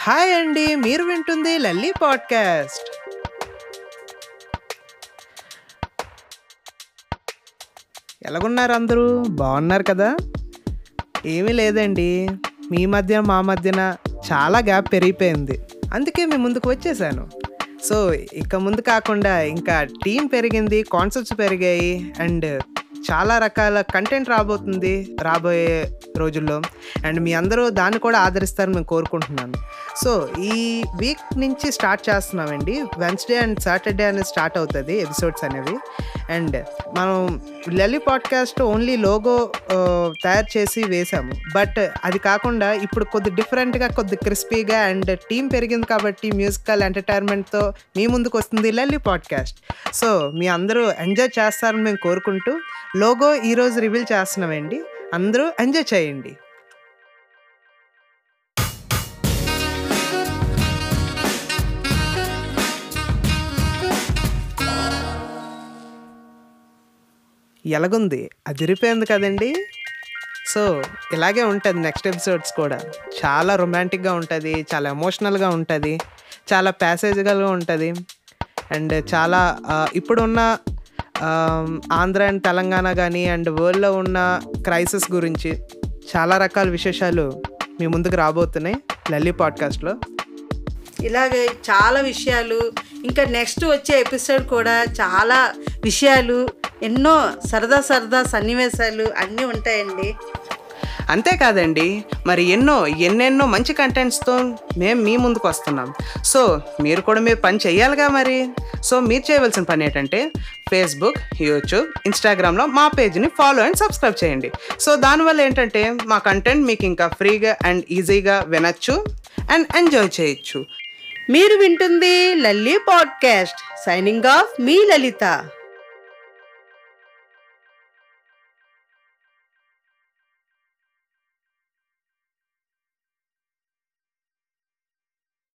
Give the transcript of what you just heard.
Hi అండి మీరు వింటుంది లల్లి పాడ్కాస్ట్. ఎలాగున్నారు అందరూ? బాగున్నారు కదా? ఏమీ లేదండి మీ మధ్య మా మధ్యన చాలా గ్యాప్ పెరిగిపోయింది. అందుకే మీ ముందుకు వచ్చేసాను. సో ఇక ముందు కాకుండా ఇంకా టీం పెరిగింది కాన్సెప్ట్స్ పెరిగాయి అండ్ చాలా రకాల కంటెంట్ రాబోతుంది రాబోయే రోజుల్లో. అండ్ మీ అందరూ దాన్ని కూడా ఆదరిస్తారని మేము కోరుకుంటున్నాను. సో ఈ వీక్ నుంచి స్టార్ట్ చేస్తున్నామండి. వెన్స్డే అండ్ సాటర్డే అనేది స్టార్ట్ అవుతుంది ఎపిసోడ్స్ అనేవి. అండ్ మనం లలి పాడ్కాస్ట్ ఓన్లీ లోగో తయారు చేసి వేసాము. బట్ అది కాకుండా ఇప్పుడు కొద్ది డిఫరెంట్గా కొద్ది క్రిస్పీగా అండ్ టీం పెరిగింది కాబట్టి మ్యూజికల్ ఎంటర్టైన్మెంట్తో మీ ముందుకు వస్తుంది లల్లి పాడ్కాస్ట్. సో మీ అందరూ ఎంజాయ్ చేస్తారని మేము కోరుకుంటూ లోగో ఈరోజు రివీల్ చేస్తున్నామండి. అందరూ ఎంజాయ్ చేయండి. ఎలాగుంది? అదిరిపోయింది కదండి. సో ఇలాగే ఉంటుంది నెక్స్ట్ ఎపిసోడ్స్ కూడా. చాలా రొమాంటిక్గా ఉంటుంది చాలా ఎమోషనల్గా ఉంటుంది చాలా ప్యాసేజ్గా ఉంటుంది. అండ్ చాలా ఇప్పుడున్న ఆంధ్ర అండ్ తెలంగాణ కానీ అండ్ వరల్డ్లో ఉన్న క్రైసిస్ గురించి చాలా రకాల విశేషాలు మీ ముందుకు రాబోతున్నాయి లల్లి పాడ్కాస్ట్లో. ఇలాగే చాలా విషయాలు ఇంకా నెక్స్ట్ వచ్చే ఎపిసోడ్ కూడా చాలా విషయాలు ఎన్నో సరదా సరదా సన్నివేశాలు అన్నీ ఉంటాయండి. అంతేకాదండి మరి ఎన్నో ఎన్నెన్నో మంచి కంటెంట్స్తో మేము మీ ముందుకు వస్తున్నాం. సో మీరు కూడా మీరు పని చేయాలిగా మరి. సో మీరు చేయవలసిన పని ఏంటంటే ఫేస్బుక్ యూట్యూబ్ ఇన్స్టాగ్రామ్లో మా పేజ్ని ఫాలో అండ్ సబ్స్క్రైబ్ చేయండి. సో దానివల్ల ఏంటంటే మా కంటెంట్ మీకు ఇంకా ఫ్రీగా అండ్ ఈజీగా వినొచ్చు అండ్ ఎంజాయ్ చేయొచ్చు. మీరు వింటుంది లల్లి పాడ్కాస్ట్ సైనింగ్ ఆఫ్ మీ లలిత.